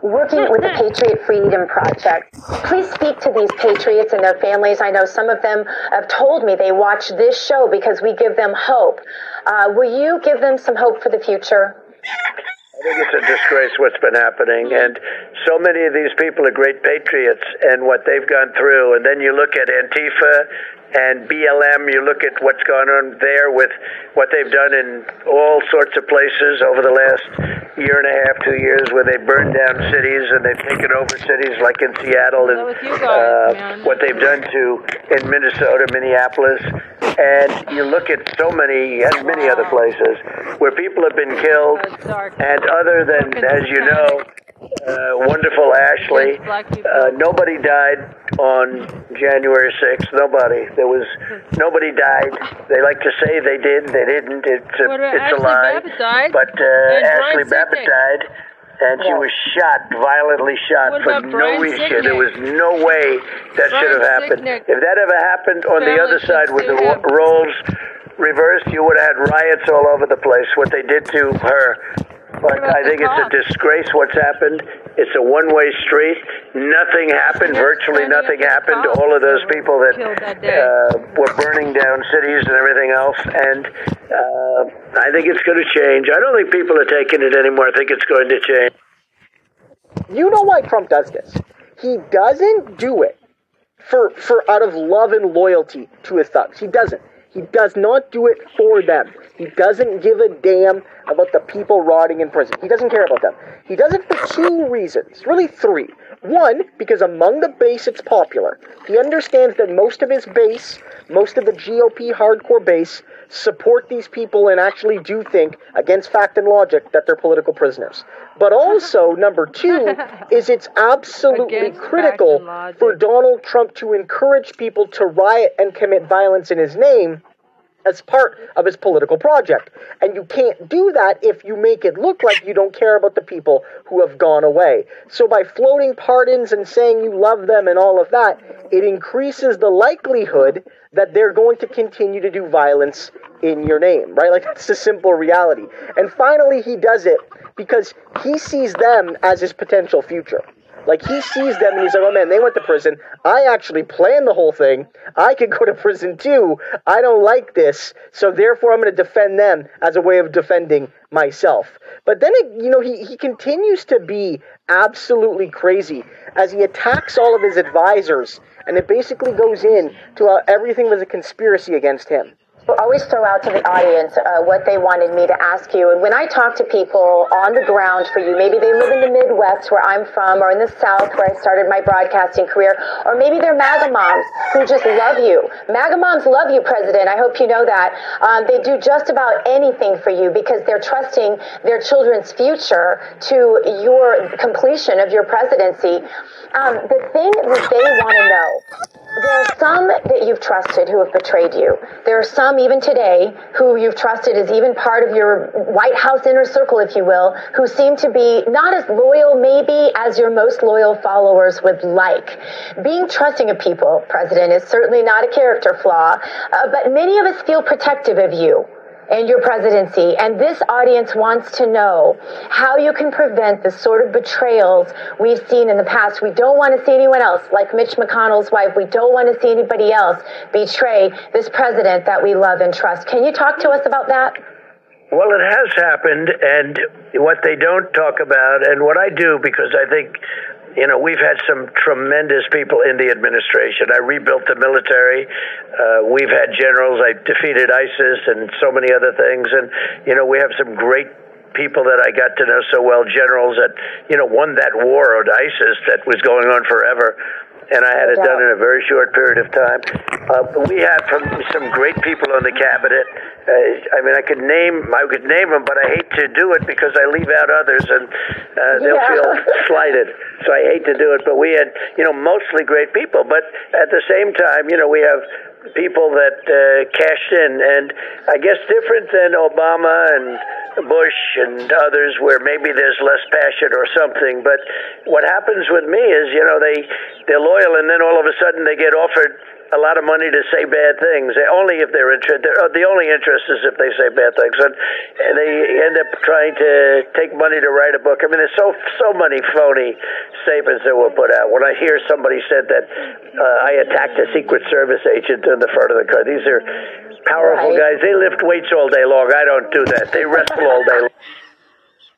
working with the Patriot Freedom Project. Please speak to these patriots and their families. I know some of them have told me they watch this show because we give them hope. Uh, will you give them some hope for the future? I think it's a disgrace what's been happening, and so many of these people are great patriots and what they've gone through. And then you look at Antifa and BLM, you look at what's gone on there with what they've done in all sorts of places over the last year and a half, two years, where they burned down cities and they've taken over cities like in Seattle and uh, what they've done to in Minnesota, Minneapolis, and you look at so many, and many other places where people have been killed, and other than, as you know, uh, wonderful Ashley. Uh, nobody died on January 6th. Nobody. There was nobody died. They like to say they did. They didn't. It's a, it's a lie. But uh, Ashley Babbitt died. and she was shot, violently shot What for no reason. There was no way that Brian should have happened. Sicknick. If that ever happened on the other side with the sue ro- him. roles reversed, you would have had riots all over the place. What they did to her. But I think it's a disgrace what's happened. It's a one-way street. Nothing happened. Virtually nothing happened to all of those people that that uh, were burning down cities and everything else. And uh, I think it's going to change. I don't think people are taking it anymore. I think it's going to change. You know why Trump does this? He doesn't do it for for out of love and loyalty to his thugs. He doesn't. He does not do it for them. He doesn't give a damn about the people rotting in prison. He doesn't care about them. He does it for two reasons, really three. One, because among the base it's popular. He understands that most of his base, most of the GOP hardcore base, support these people and actually do think, against fact and logic, that they're political prisoners. But also, number two, is it's absolutely Against critical for Donald Trump to encourage people to riot and commit violence in his name as part of his political project. And you can't do that if you make it look like you don't care about the people who have gone away. So by floating pardons and saying you love them and all of that, it increases the likelihood that they're going to continue to do violence in your name, right? Like that's the simple reality. And finally, he does it because he sees them as his potential future. Like he sees them and he's like, oh man, they went to prison. I actually planned the whole thing. I could go to prison too. I don't like this, so therefore I'm going to defend them as a way of defending myself. But then, it, you know, he, he continues to be absolutely crazy as he attacks all of his advisors, and it basically goes in to how everything was a conspiracy against him. Always throw out to the audience uh, what they wanted me to ask you. And when I talk to people on the ground for you, maybe they live in the Midwest where I'm from, or in the South where I started my broadcasting career, or maybe they're MAGA moms who just love you. MAGA moms love you, President. I hope you know that. Um, they do just about anything for you because they're trusting their children's future to your completion of your presidency. Um, the thing that they want to know there are some that you've trusted who have betrayed you. There are some, even today, who you've trusted as even part of your White House inner circle, if you will, who seem to be not as loyal, maybe, as your most loyal followers would like. Being trusting of people, President, is certainly not a character flaw, uh, but many of us feel protective of you and your presidency. And this audience wants to know how you can prevent the sort of betrayals we've seen in the past. We don't want to see anyone else, like Mitch McConnell's wife. We don't want to see anybody else betray this president that we love and trust. Can you talk to us about that? Well, it has happened, and what they don't talk about, and what I do, because I think, you know, we've had some tremendous people in the administration. I rebuilt the military. Uh, we've had generals. I defeated ISIS and so many other things. And, you know, we have some great people that I got to know so well, generals that, you know, won that war on ISIS that was going on forever and I had it done in a very short period of time. Uh, we had from some great people on the cabinet. Uh, I mean, I could name I could name them, but I hate to do it because I leave out others, and uh, they'll Yeah. feel slighted. So I hate to do it. But we had, you know, mostly great people. But at the same time, you know, we have people that uh, cashed in, and I guess different than Obama and Bush and others, where maybe there's less passion or something. But what happens with me is, you know, they they're loyal, and then all of a sudden they get offered a lot of money to say bad things. Only if they're interested. The only interest is if they say bad things, and, and they end up trying to take money to write a book. I mean, there's so so many phony statements that were put out. When I hear somebody said that uh, I attacked a Secret Service agent in the front of the car, these are powerful Right. guys. They lift weights all day long. I don't do that. They wrestle all day long.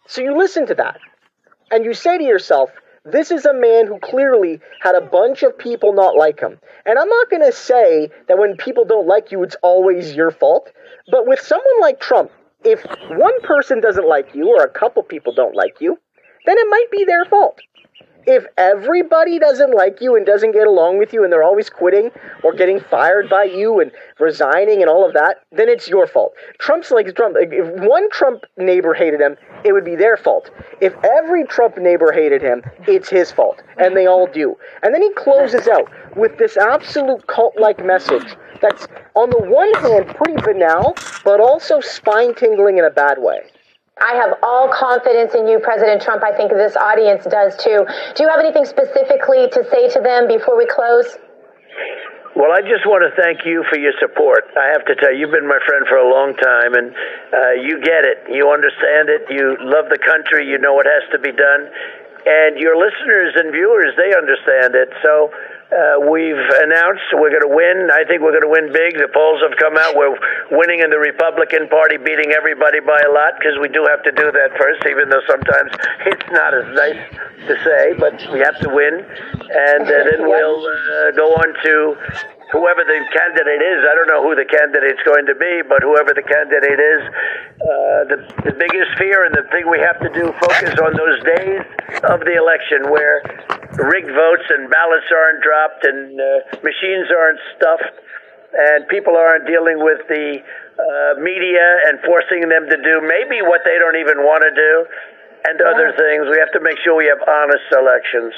So you listen to that, and you say to yourself, this is a man who clearly had a bunch of people not like him. And I'm not going to say that when people don't like you, it's always your fault. But with someone like Trump, if one person doesn't like you or a couple people don't like you, then it might be their fault. If everybody doesn't like you and doesn't get along with you and they're always quitting or getting fired by you and resigning and all of that, then it's your fault. Trump's like Trump. If one Trump neighbor hated him, it would be their fault. If every Trump neighbor hated him, it's his fault. And they all do. And then he closes out with this absolute cult like message that's, on the one hand, pretty banal, but also spine tingling in a bad way. I have all confidence in you, President Trump. I think this audience does too. Do you have anything specifically to say to them before we close? Well, I just want to thank you for your support. I have to tell you, you've been my friend for a long time, and uh, you get it. You understand it. You love the country. You know what has to be done. And your listeners and viewers, they understand it. So uh, we've announced we're going to win. I think we're going to win big. The polls have come out. We're winning in the Republican Party, beating everybody by a lot because we do have to do that first, even though sometimes it's not as nice to say, but we have to win. And uh, then we'll uh, go on to whoever the candidate is. I don't know who the candidate's going to be, but whoever the candidate is, uh, the, the biggest fear and the thing we have to do focus on those days of the election where rigged votes and ballots aren't dropped and uh, machines aren't stuffed and people aren't dealing with the uh, media and forcing them to do maybe what they don't even want to do and other things. We have to make sure we have honest elections.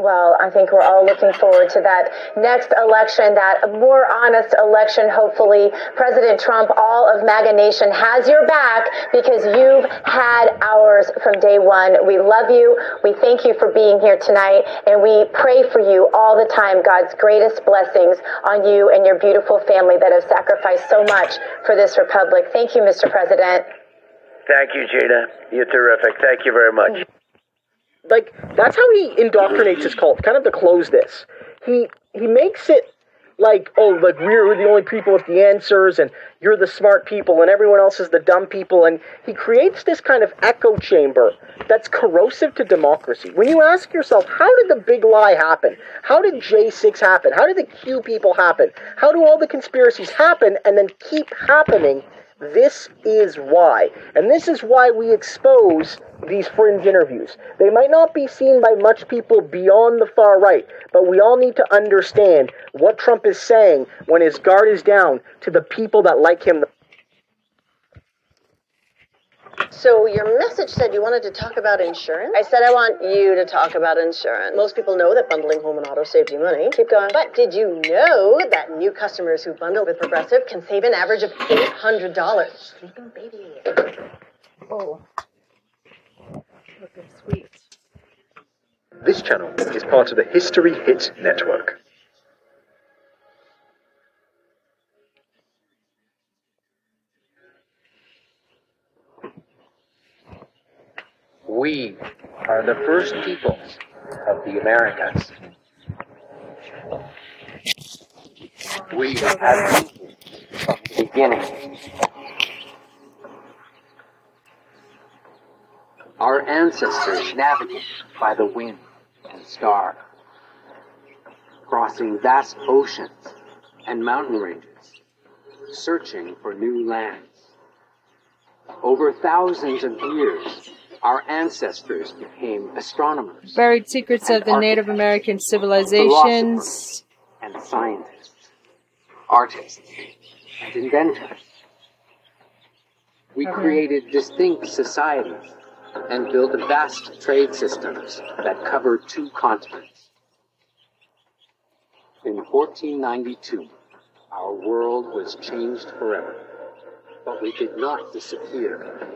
Well, I think we're all looking forward to that next election, that more honest election, hopefully. President Trump, all of MAGA Nation has your back because you've had ours from day one. We love you. We thank you for being here tonight, and we pray for you all the time. God's greatest blessings on you and your beautiful family that have sacrificed so much for this republic. Thank you, Mr. President. Thank you, Gina. You're terrific. Thank you very much. Like that's how he indoctrinates his cult. Kind of to close this, he he makes it like oh like we're the only people with the answers and you're the smart people and everyone else is the dumb people and he creates this kind of echo chamber that's corrosive to democracy. When you ask yourself, how did the big lie happen? How did J6 happen? How did the Q people happen? How do all the conspiracies happen and then keep happening? This is why. And this is why we expose these fringe interviews. They might not be seen by much people beyond the far right, but we all need to understand what Trump is saying when his guard is down to the people that like him. So your message said you wanted to talk about insurance? I said I want you to talk about insurance. Most people know that bundling home and auto saves you money. Keep going. But did you know that new customers who bundle with Progressive can save an average of $800? Sleeping baby. Oh. Looking sweet. This channel is part of the History Hit Network. We are the first peoples of the Americas. We have people from the beginning. Our ancestors navigated by the wind and star, crossing vast oceans and mountain ranges, searching for new lands. Over thousands of years, our ancestors became astronomers Buried secrets of the Native American civilizations. and scientists, artists, and inventors. We created distinct societies and built vast trade systems that covered two continents. In 1492, our world was changed forever, but we did not disappear.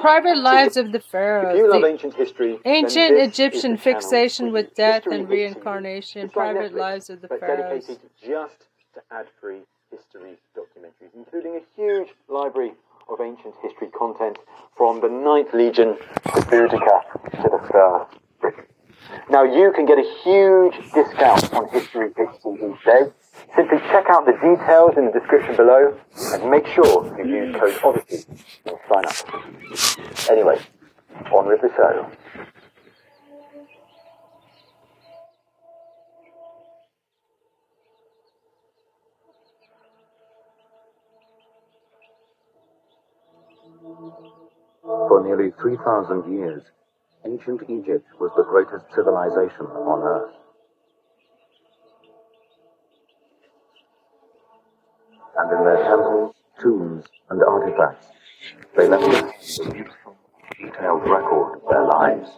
Private lives of the pharaohs. If you love ancient history, ancient Egyptian fixation with death and reincarnation. Like Private Netflix, lives of the pharaohs. dedicated just to ad-free history documentaries, including a huge library of ancient history content from the Ninth Legion to Boudica to the Britain. Now you can get a huge discount on History Hit TV today. Simply check out the details in the description below and make sure you use code Odyssey when you sign up. Anyway, on with the show. For nearly 3,000 years, ancient Egypt was the greatest civilization on earth. And in their temples, tombs, and artifacts, they left us a beautiful, detailed record of their lives.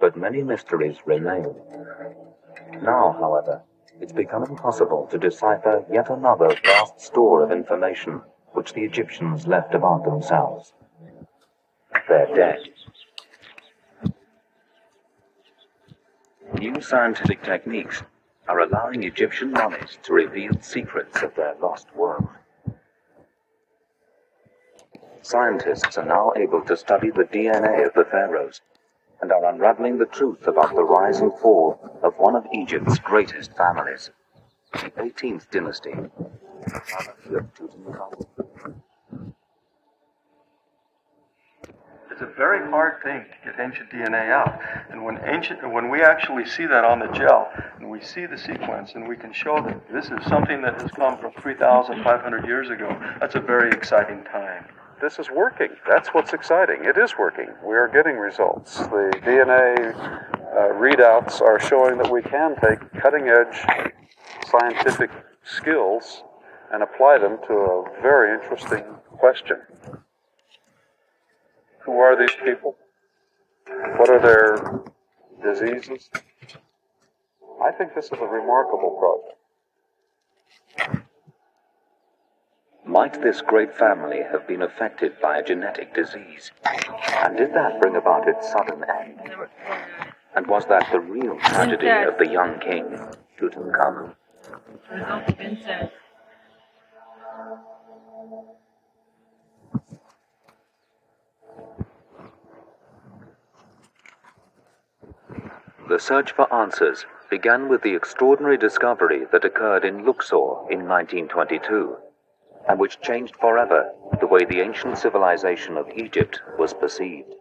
But many mysteries remain. Now, however, it's become impossible to decipher yet another vast store of information which the Egyptians left about themselves. They're dead. New scientific techniques are allowing Egyptian mummies to reveal secrets of their lost world. Scientists are now able to study the DNA of the pharaohs and are unraveling the truth about the rise and fall of one of Egypt's greatest families, the 18th dynasty. It's a very hard thing to get ancient DNA out. And when ancient, when we actually see that on the gel, and we see the sequence, and we can show that this is something that has come from 3,500 years ago, that's a very exciting time. This is working. That's what's exciting. It is working. We are getting results. The DNA uh, readouts are showing that we can take cutting edge scientific skills and apply them to a very interesting question. Who are these people? What are their diseases? I think this is a remarkable project. Might this great family have been affected by a genetic disease? And did that bring about its sudden end? And was that the real tragedy of the young king, Tutankhamun? The search for answers began with the extraordinary discovery that occurred in Luxor in 1922, and which changed forever the way the ancient civilization of Egypt was perceived.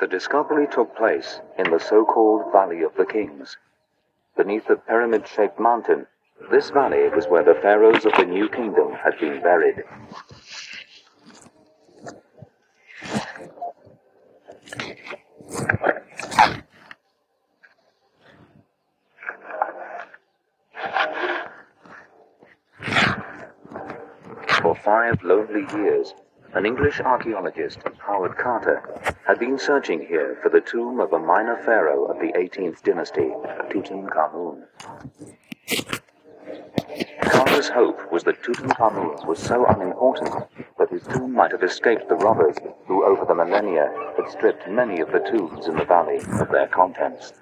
The discovery took place in the so called Valley of the Kings. Beneath a pyramid shaped mountain, this valley was where the pharaohs of the New Kingdom had been buried. For five lonely years, an English archaeologist, Howard Carter, had been searching here for the tomb of a minor pharaoh of the 18th dynasty, Tutankhamun. Carter's hope was that Tutankhamun was so unimportant that his tomb might have escaped the robbers who, over the millennia, had stripped many of the tombs in the valley of their contents.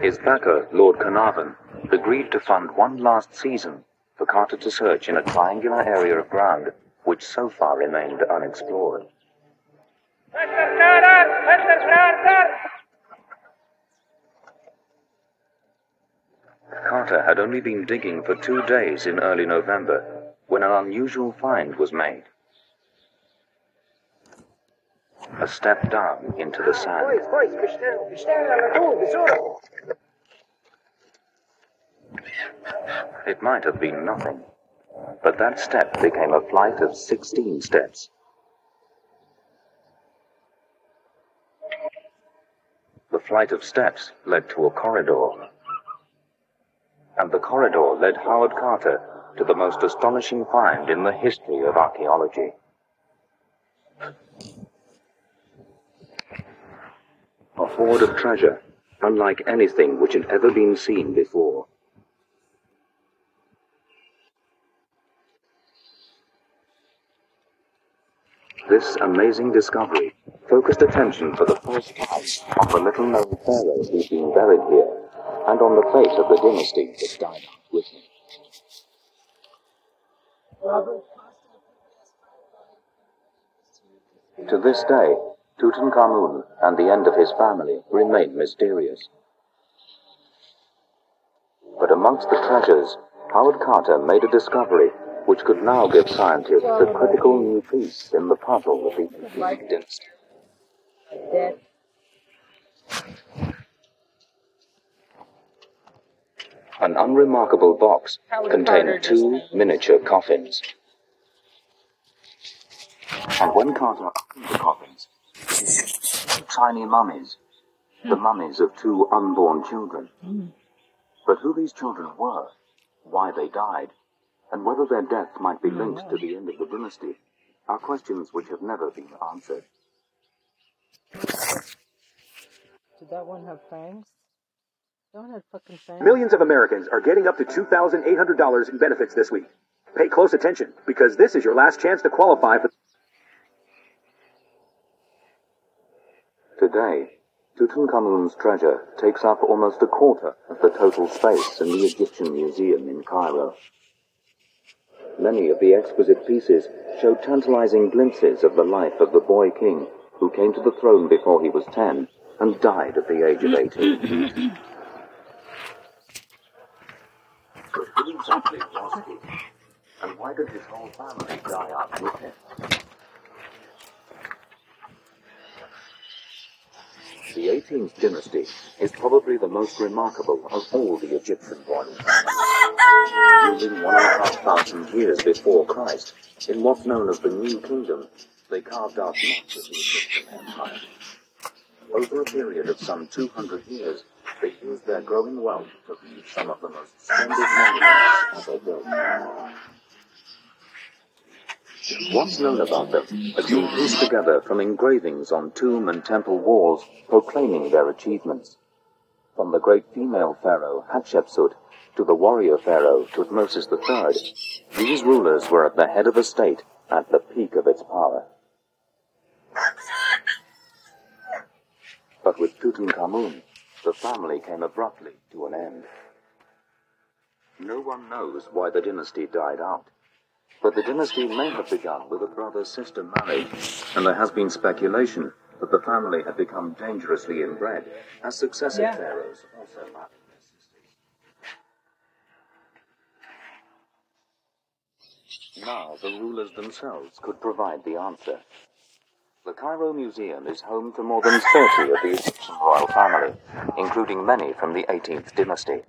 His backer, Lord Carnarvon, agreed to fund one last season for Carter to search in a triangular area of ground which so far remained unexplored. Carter had only been digging for two days in early November when an unusual find was made. A step down into the sand. It might have been nothing, but that step became a flight of 16 steps. The flight of steps led to a corridor, and the corridor led Howard Carter to the most astonishing find in the history of archaeology. A hoard of treasure, unlike anything which had ever been seen before. This amazing discovery focused attention for the first time on the little known pharaoh who's been buried here and on the fate of the dynasty that died out with him. To this day, Tutankhamun and the end of his family remain mysterious. But amongst the treasures, Howard Carter made a discovery which could now give scientists a critical new piece in the puzzle of the Ancient dynasty. An unremarkable box contained two miniature coffins. And when Carter opened the coffins, tiny mummies, the mummies of two unborn children. But who these children were, why they died, and whether their death might be linked to the end of the dynasty are questions which have never been answered. Did that one have fangs? That one had fucking fangs. Millions of Americans are getting up to $2,800 in benefits this week. Pay close attention because this is your last chance to qualify for. Today, Tutankhamun's treasure takes up almost a quarter of the total space in the Egyptian Museum in Cairo. Many of the exquisite pieces show tantalizing glimpses of the life of the boy king who came to the throne before he was 10 and died at the age of 18. And why did his whole family die out with him? The 18th dynasty is probably the most remarkable of all the Egyptian royal families. Ruling one and a half thousand years before Christ, in what's known as the New Kingdom, they carved out much of the Egyptian empire. Over a period of some 200 years, they used their growing wealth to build some of the most splendid monuments ever built. What's known about them has been pieced together from engravings on tomb and temple walls proclaiming their achievements. From the great female pharaoh Hatshepsut to the warrior pharaoh Tutmosis III, these rulers were at the head of a state at the peak of its power. But with Tutankhamun, the family came abruptly to an end. No one knows why the dynasty died out. But the dynasty may have begun with a brother-sister marriage, and there has been speculation that the family had become dangerously inbred, as successive Yeah. pharaohs also married their sisters. Now the rulers themselves could provide the answer. The Cairo Museum is home to more than 30 of the Egyptian royal family, including many from the 18th dynasty.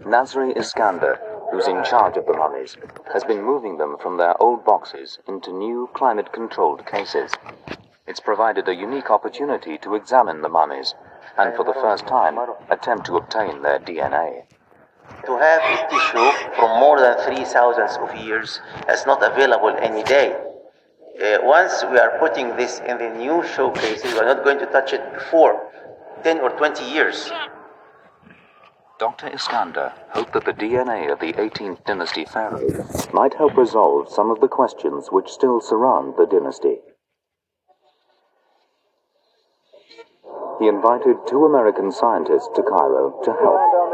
Nasri Iskander, who's in charge of the mummies, has been moving them from their old boxes into new climate controlled cases. It's provided a unique opportunity to examine the mummies and for the first time attempt to obtain their DNA. To have a tissue from more than 3,000 of years that's not available any day. Uh, once we are putting this in the new showcases, we're not going to touch it before 10 or 20 years. Dr. Iskander hoped that the DNA of the 18th dynasty pharaoh might help resolve some of the questions which still surround the dynasty. He invited two American scientists to Cairo to help.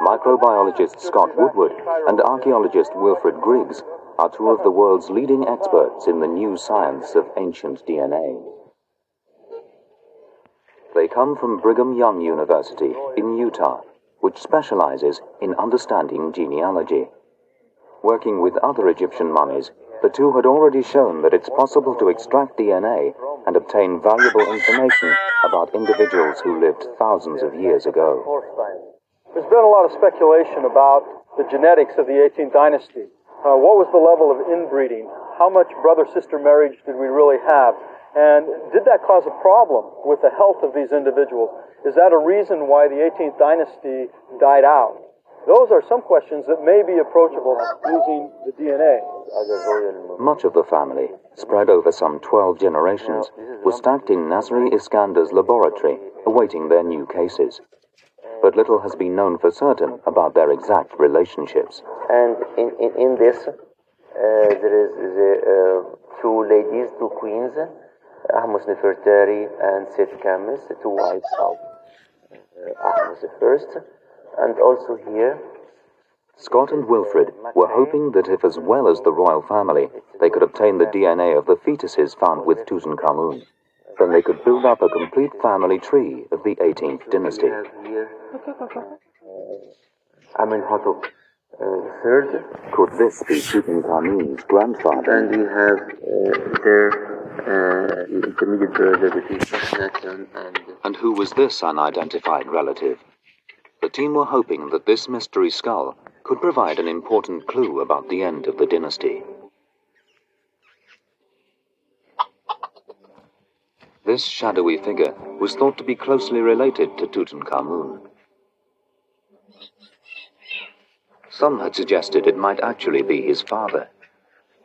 Microbiologist Scott Woodward and archaeologist Wilfred Griggs are two of the world's leading experts in the new science of ancient DNA. They come from Brigham Young University in Utah, which specializes in understanding genealogy. Working with other Egyptian mummies, the two had already shown that it's possible to extract DNA and obtain valuable information about individuals who lived thousands of years ago. There's been a lot of speculation about the genetics of the 18th dynasty. Uh, what was the level of inbreeding? How much brother sister marriage did we really have? And did that cause a problem with the health of these individuals? Is that a reason why the 18th dynasty died out? Those are some questions that may be approachable using the DNA. Much of the family, spread over some 12 generations, was stacked in Nasri Iskander's laboratory, awaiting their new cases. But little has been known for certain about their exact relationships. And in, in, in this, uh, there is the uh, two ladies, two queens, Ahmose Nefertari and Set Kamis, two wives of uh, Ahmose first. And also here, Scott and Wilfred were hoping that if, as well as the royal family, they could obtain the DNA of the fetuses found with Tutankhamun, then they could build up a complete family tree of the 18th dynasty. here Amenhotep uh, third, Could this be Tutankhamun's grandfather? and we have uh, their uh, intermediate brother between Akhenaten and And who was this unidentified relative? The team were hoping that this mystery skull could provide an important clue about the end of the dynasty. This shadowy figure was thought to be closely related to Tutankhamun. Some had suggested it might actually be his father.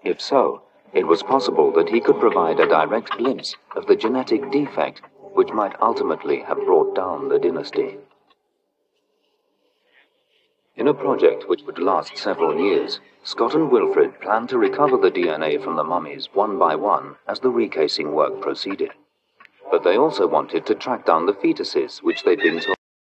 If so, It was possible that he could provide a direct glimpse of the genetic defect which might ultimately have brought down the dynasty. In a project which would last several years, Scott and Wilfred planned to recover the DNA from the mummies one by one as the recasing work proceeded. But they also wanted to track down the fetuses which they'd been told